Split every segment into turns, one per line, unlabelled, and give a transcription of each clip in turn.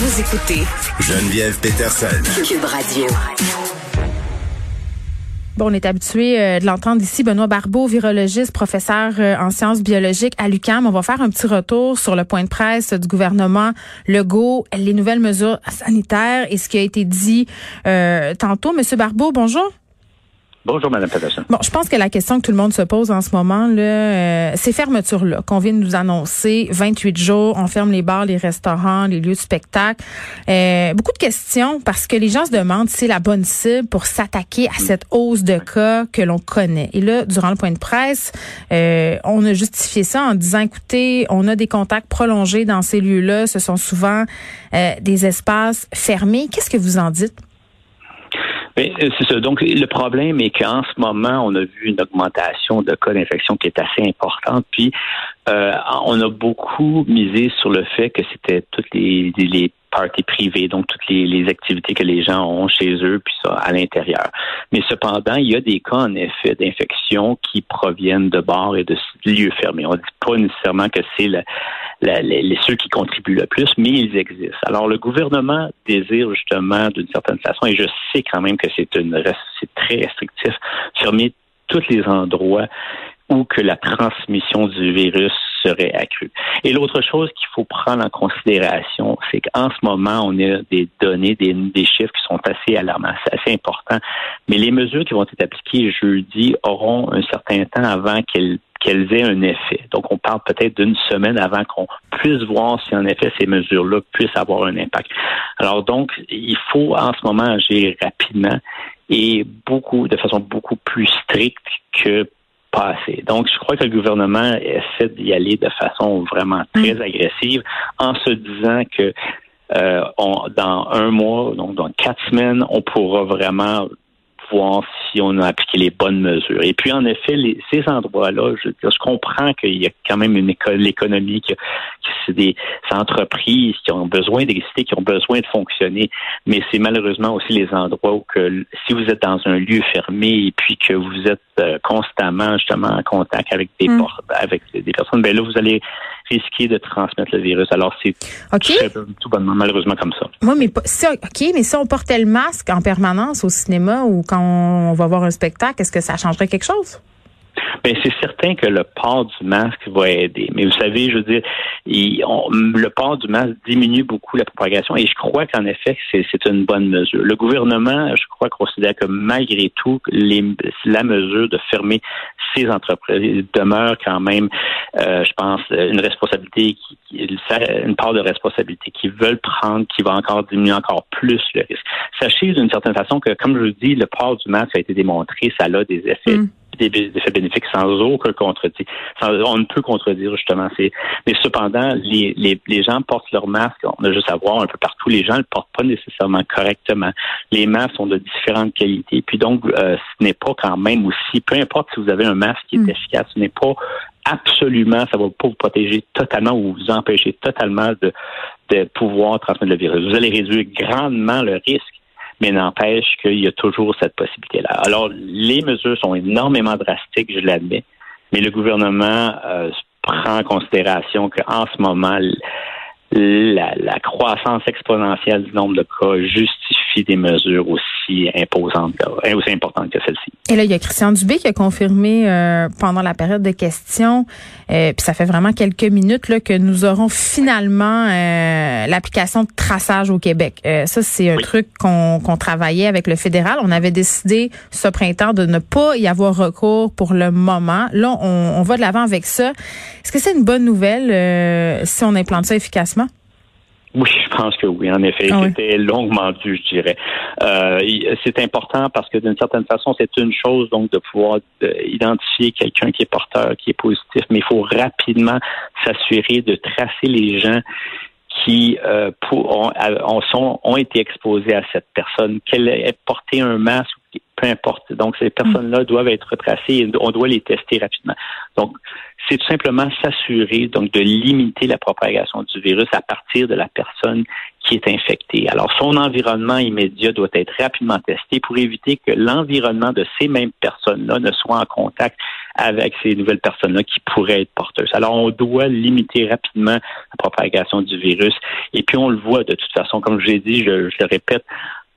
Vous écoutez
Geneviève Peterson.
Cube Radio.
Bon, on est habitué euh, de l'entendre ici. Benoît Barbeau, virologiste, professeur euh, en sciences biologiques à l'UQAM. On va faire un petit retour sur le point de presse du gouvernement Legault, les nouvelles mesures sanitaires et ce qui a été dit euh, tantôt. Monsieur Barbeau, bonjour.
Bonjour, Mme Peterson.
Bon, je pense que la question que tout le monde se pose en ce moment, là, euh, ces fermetures-là qu'on vient de nous annoncer, 28 jours, on ferme les bars, les restaurants, les lieux de spectacle. Euh, beaucoup de questions parce que les gens se demandent si c'est la bonne cible pour s'attaquer à cette hausse de cas que l'on connaît. Et là, durant le point de presse, euh, on a justifié ça en disant, écoutez, on a des contacts prolongés dans ces lieux-là. Ce sont souvent euh, des espaces fermés. Qu'est-ce que vous en dites?
Euh, c'est ça. Donc, le problème est qu'en ce moment, on a vu une augmentation de cas d'infection qui est assez importante. Puis, euh, on a beaucoup misé sur le fait que c'était toutes les, les parties privées, donc toutes les, activités que les gens ont chez eux, puis ça à l'intérieur. Mais cependant, il y a des cas en effet d'infection qui proviennent de bars et de lieux fermés. On ne dit pas nécessairement que c'est le, les, ceux qui contribuent le plus, mais ils existent. Alors le gouvernement désire justement d'une certaine façon, et je sais quand même que c'est c'est très restrictif, fermer tous les endroits où que la transmission du virus serait accrue. Et l'autre chose qu'il faut prendre en considération, c'est qu'en ce moment, on a des données, des, chiffres qui sont assez alarmants, c'est assez important. Mais les mesures qui vont être appliquées jeudi auront un certain temps avant qu'elles qu'elles aient un effet. Donc, on parle peut-être d'une semaine avant qu'on puisse voir si en effet ces mesures-là puissent avoir un impact. Alors donc, il faut en ce moment agir rapidement et beaucoup, de façon beaucoup plus stricte que donc, je crois que le gouvernement essaie d'y aller de façon vraiment très mm. agressive en se disant que euh, dans un mois, donc dans quatre semaines, on pourra vraiment voir si on a appliqué les bonnes mesures. Et puis, en effet, ces endroits-là, je, je, comprends qu'il y a quand même une école, l'économie, que, c'est des entreprises qui ont besoin d'exister, qui ont besoin de fonctionner, mais c'est malheureusement aussi les endroits où que si vous êtes dans un lieu fermé et puis que vous êtes euh, constamment justement en contact avec des mm. avec des personnes, ben là vous allez risquer de transmettre le virus. Alors c'est tout bonnement malheureusement comme ça.
Oui, mais si, ok, mais si on portait le masque en permanence au cinéma ou quand on va voir un spectacle, est-ce que ça changerait quelque chose?
Bien, c'est certain que le port du masque va aider. Mais vous savez, je veux dire, le port du masque diminue beaucoup la propagation et je crois qu'en effet, c'est une bonne mesure. Le gouvernement, je crois, considère que malgré tout, la mesure de fermer ces entreprises demeure quand même, euh, je pense, une responsabilité, qui, une part de responsabilité qu'ils veulent prendre, qui va encore diminuer encore plus le risque. Sachez d'une certaine façon que, comme je vous dis, le port du masque a été démontré, ça a des effets mm des effets bénéfiques sans aucun contredit. on ne peut contredire justement. C'est, mais cependant, les, les, les gens portent leur masque. On a juste à voir un peu partout. Les gens ne le portent pas nécessairement correctement. Les masques sont de différentes qualités. Puis donc, euh, ce n'est pas quand même aussi. Peu importe si vous avez un masque qui est mm. efficace, ce n'est pas absolument, ça va pas vous protéger totalement ou vous empêcher totalement de, de pouvoir transmettre le virus. Vous allez réduire grandement le risque mais n'empêche qu'il y a toujours cette possibilité-là. Alors, les mesures sont énormément drastiques, je l'admets, mais le gouvernement euh, prend en considération qu'en ce moment, la, la, croissance exponentielle du nombre de cas justifie des mesures aussi imposantes, aussi importantes que celle-ci.
Et là, il y a Christian Dubé qui a confirmé euh, pendant la période de questions, euh, puis ça fait vraiment quelques minutes là, que nous aurons finalement euh, l'application de traçage au Québec. ça, c'est un truc qu'on travaillait avec le fédéral. On avait décidé ce printemps de ne pas y avoir recours pour le moment. Là, on, on va de l'avant avec ça. Est-ce que c'est une bonne nouvelle si on implante ça efficacement?
Oui, je pense que oui, en effet. Ah C'était longuement dû, je dirais. Euh, c'est important parce que d'une certaine façon, c'est une chose donc de pouvoir euh, identifier quelqu'un qui est porteur, qui est positif, mais il faut rapidement s'assurer de tracer les gens qui euh, pour, ont, sont, ont été exposés à cette personne, qu'elle ait porté un masque, peu importe. Donc, ces personnes-là doivent être retracées et on doit les tester rapidement. Donc, c'est tout simplement s'assurer donc de limiter la propagation du virus à partir de la personne qui est infectée. Alors, son environnement immédiat doit être rapidement testé pour éviter que l'environnement de ces mêmes personnes-là ne soit en contact avec ces nouvelles personnes-là qui pourraient être porteuses. Alors, on doit limiter rapidement la propagation du virus. Et puis, on le voit de toute façon, comme je l'ai dit, je le répète,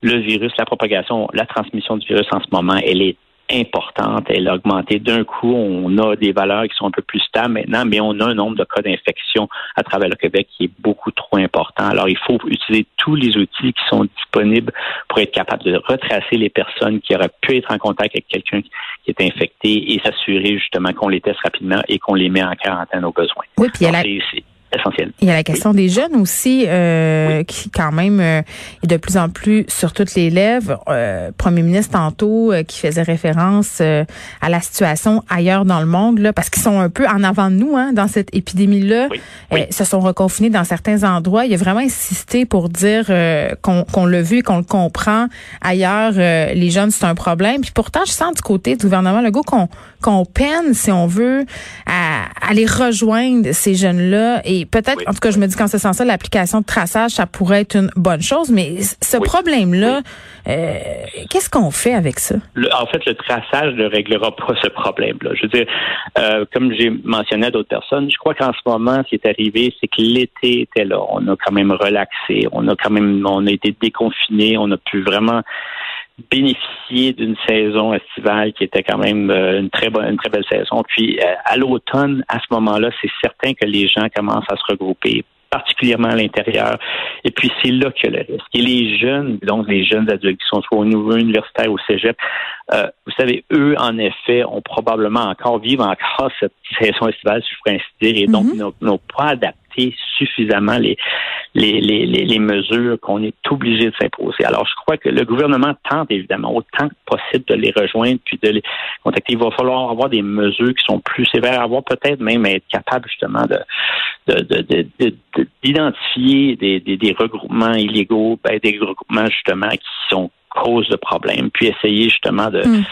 le virus, la propagation, la transmission du virus en ce moment, elle est importante. Elle a augmenté d'un coup. On a des valeurs qui sont un peu plus stables maintenant, mais on a un nombre de cas d'infection à travers le Québec qui est beaucoup trop important. Alors, il faut utiliser tous les outils qui sont disponibles pour être capable de retracer les personnes qui auraient pu être en contact avec quelqu'un qui est infecté et s'assurer justement qu'on les teste rapidement et qu'on les met en quarantaine au besoin.
Oui, puis il
a essentiel.
Il y a la question des jeunes aussi, euh, qui quand même euh, est de plus en plus sur toutes les lèvres. Euh, Premier ministre tantôt qui faisait référence à la situation ailleurs dans le monde, là, parce qu'ils sont un peu en avant de nous hein, dans cette épidémie-là. se sont reconfinés dans certains endroits. Il a vraiment insisté pour dire qu'on l'a vu, qu'on le comprend. Ailleurs, les jeunes, c'est un problème. Puis pourtant, je sens du côté du gouvernement Legault qu'on qu'on peine, si on veut, à aller rejoindre ces jeunes-là et peut-être, en tout cas, je me dis qu'en ce sens-là, l'application de traçage, ça pourrait être une bonne chose, mais ce problème-là, euh, qu'est-ce qu'on fait avec ça?
en fait, le traçage ne réglera pas ce problème-là. Je veux dire, euh, comme j'ai mentionné à d'autres personnes, je crois qu'en ce moment, ce qui est arrivé, c'est que l'été était là. On a quand même relaxé, on a quand même, on a été déconfiné, on a pu vraiment bénéficier d'une saison estivale qui était quand même euh, une très bonne, une très belle saison. Puis euh, à l'automne, à ce moment-là, c'est certain que les gens commencent à se regrouper particulièrement à l'intérieur. Et puis, c'est là que le risque. Et les jeunes, donc les jeunes adultes qui sont soit au niveau universitaire ou au cégep, euh, vous savez, eux, en effet, ont probablement encore, vivent encore cette saison estivale, si je pourrais ainsi dire, et donc mm-hmm. n'ont pas adapté suffisamment les, les, les, les mesures qu'on est obligé de s'imposer. Alors, je crois que le gouvernement tente évidemment autant que possible de les rejoindre puis de les contacter. Il va falloir avoir des mesures qui sont plus sévères, avoir peut-être même être capable justement de d'identifier de, de, des, des, des, regroupements illégaux, ben, des regroupements justement qui sont cause de problème, puis essayer justement de, hmm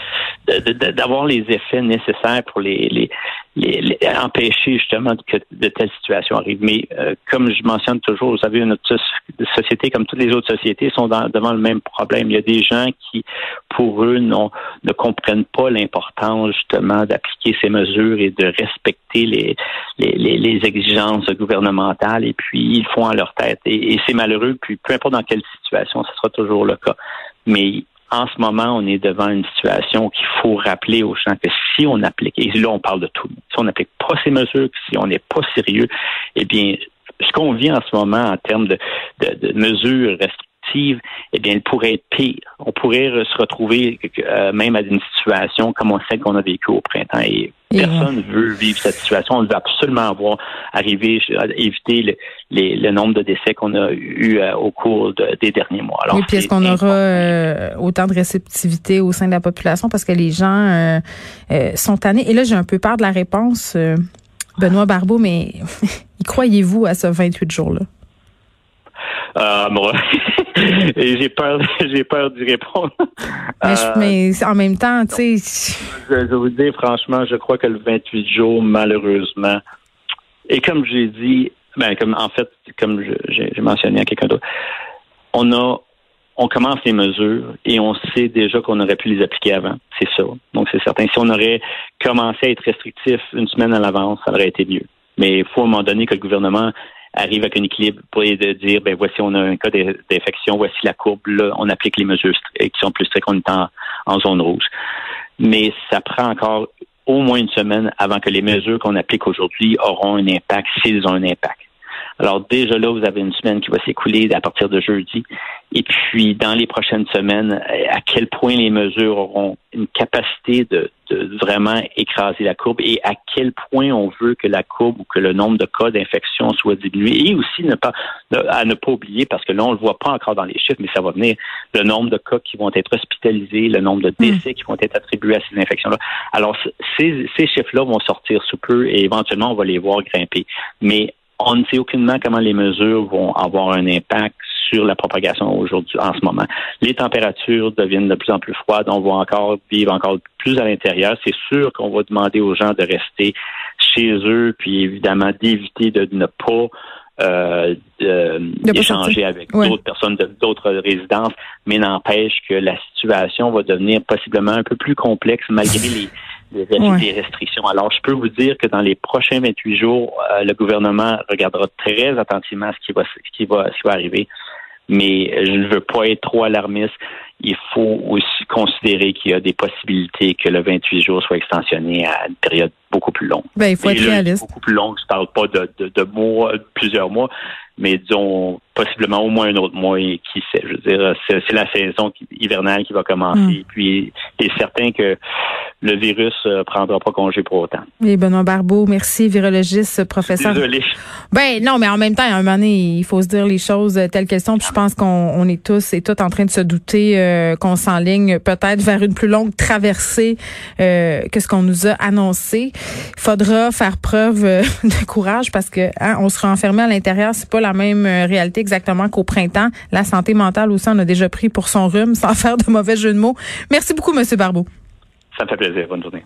d'avoir les effets nécessaires pour les, les, les, empêcher justement que de telles situations arrivent. Mais euh, comme je mentionne toujours, vous savez, notre société, comme toutes les autres sociétés, sont devant le même problème. Il y a des gens qui, pour eux, ne comprennent pas l'importance justement d'appliquer ces mesures et de respecter les, les, les, exigences gouvernementales et puis ils font à leur tête. Et, et c'est malheureux, puis peu importe dans quelle situation, ce sera toujours le cas. Mais en ce moment, on est devant une situation qu'il faut rappeler aux gens que si on applique, et là on parle de tout, si on n'applique pas ces mesures, si on n'est pas sérieux, eh bien, ce qu'on vit en ce moment en termes de, mesures eh bien, il pourrait être pire. On pourrait se retrouver euh, même à une situation comme on sait qu'on a vécu au printemps. Et personne ne veut vivre cette situation. On veut absolument avoir arrivé à éviter le, nombre de décès qu'on a eu euh, au cours des derniers mois.
Alors, oui, puis est-ce qu'on aura euh, autant de réceptivité au sein de la population? Parce que les gens sont tannés? Et là, j'ai un peu peur de la réponse, Benoît Barbeau, mais y croyez-vous à ce 28 jours-là?
Moi, et j'ai peur, j'ai peur d'y répondre.
Mais, euh, en même temps, tu sais.
Je, vais vous dire franchement, je crois que le 28 jours, malheureusement, et comme j'ai dit, ben comme en fait, comme j'ai mentionné à quelqu'un d'autre, on a on commence les mesures et on sait déjà qu'on aurait pu les appliquer avant. C'est ça. Donc, c'est certain. Si on aurait commencé à être restrictif une semaine à l'avance, ça aurait été mieux. Mais il faut à un moment donné que le gouvernement arrive avec un équilibre pour de dire, ben voici, on a un cas d'infection, voici la courbe, là, on applique les mesures qui sont plus strictes, on est en, zone rouge. Mais ça prend encore au moins une semaine avant que les mesures qu'on applique aujourd'hui auront un impact, s'ils ont un impact. Alors déjà là, vous avez une semaine qui va s'écouler à partir de jeudi. Et puis, dans les prochaines semaines, à quel point les mesures auront une capacité de, vraiment écraser la courbe et à quel point on veut que la courbe ou que le nombre de cas d'infection soit diminué. Et aussi ne pas à ne pas oublier, parce que là, on le voit pas encore dans les chiffres, mais ça va venir, le nombre de cas qui vont être hospitalisés, le nombre de hmm. décès qui vont être attribués à ces infections-là. Alors, ces, ces chiffres-là vont sortir sous peu et éventuellement, on va les voir grimper. Mais on ne sait aucunement comment les mesures vont avoir un impact sur la propagation aujourd'hui, en ce moment. Les températures deviennent de plus en plus froides. On va encore vivre encore plus à l'intérieur. C'est sûr qu'on va demander aux gens de rester chez eux, puis évidemment d'éviter de ne pas euh, d'échanger avec d'autres personnes d'autres résidences, mais n'empêche que la situation va devenir possiblement un peu plus complexe malgré les des, restrictions. Alors, je peux vous dire que dans les prochains 28 jours, euh, le gouvernement regardera très attentivement ce qui va, ce qui va, ce qui va arriver. Mais je ne veux pas être trop alarmiste. Il faut aussi considérer qu'il y a des possibilités que le 28 jours soit extensionné à une période beaucoup plus longue.
Ben, il faut être réaliste.
Beaucoup plus longue. Je parle pas de, de, de mois, plusieurs mois, mais disons possiblement au moins un autre mois, qui sait. Je veux dire, c'est la saison hivernale qui va commencer. Mm. Puis, il est certain que le virus ne euh, prendra pas congé pour autant.
Oui, Benoît Barbeau, merci, virologiste, professeur.
Désolé.
Ben non, mais en même temps, à un moment donné, il faut se dire les choses telles qu'elles sont. Puis je pense qu'on est tous et toutes en train de se douter euh, qu'on s'enligne peut-être vers une plus longue traversée euh, que ce qu'on nous a annoncé. Il faudra faire preuve de courage parce que hein, on sera enfermé à l'intérieur, c'est pas la même réalité exactement qu'au printemps. La santé mentale aussi, on a déjà pris pour son rhume sans faire de mauvais jeu de mots. Merci beaucoup, Monsieur Barbeau.
Ça me fait plaisir. Bonne journée.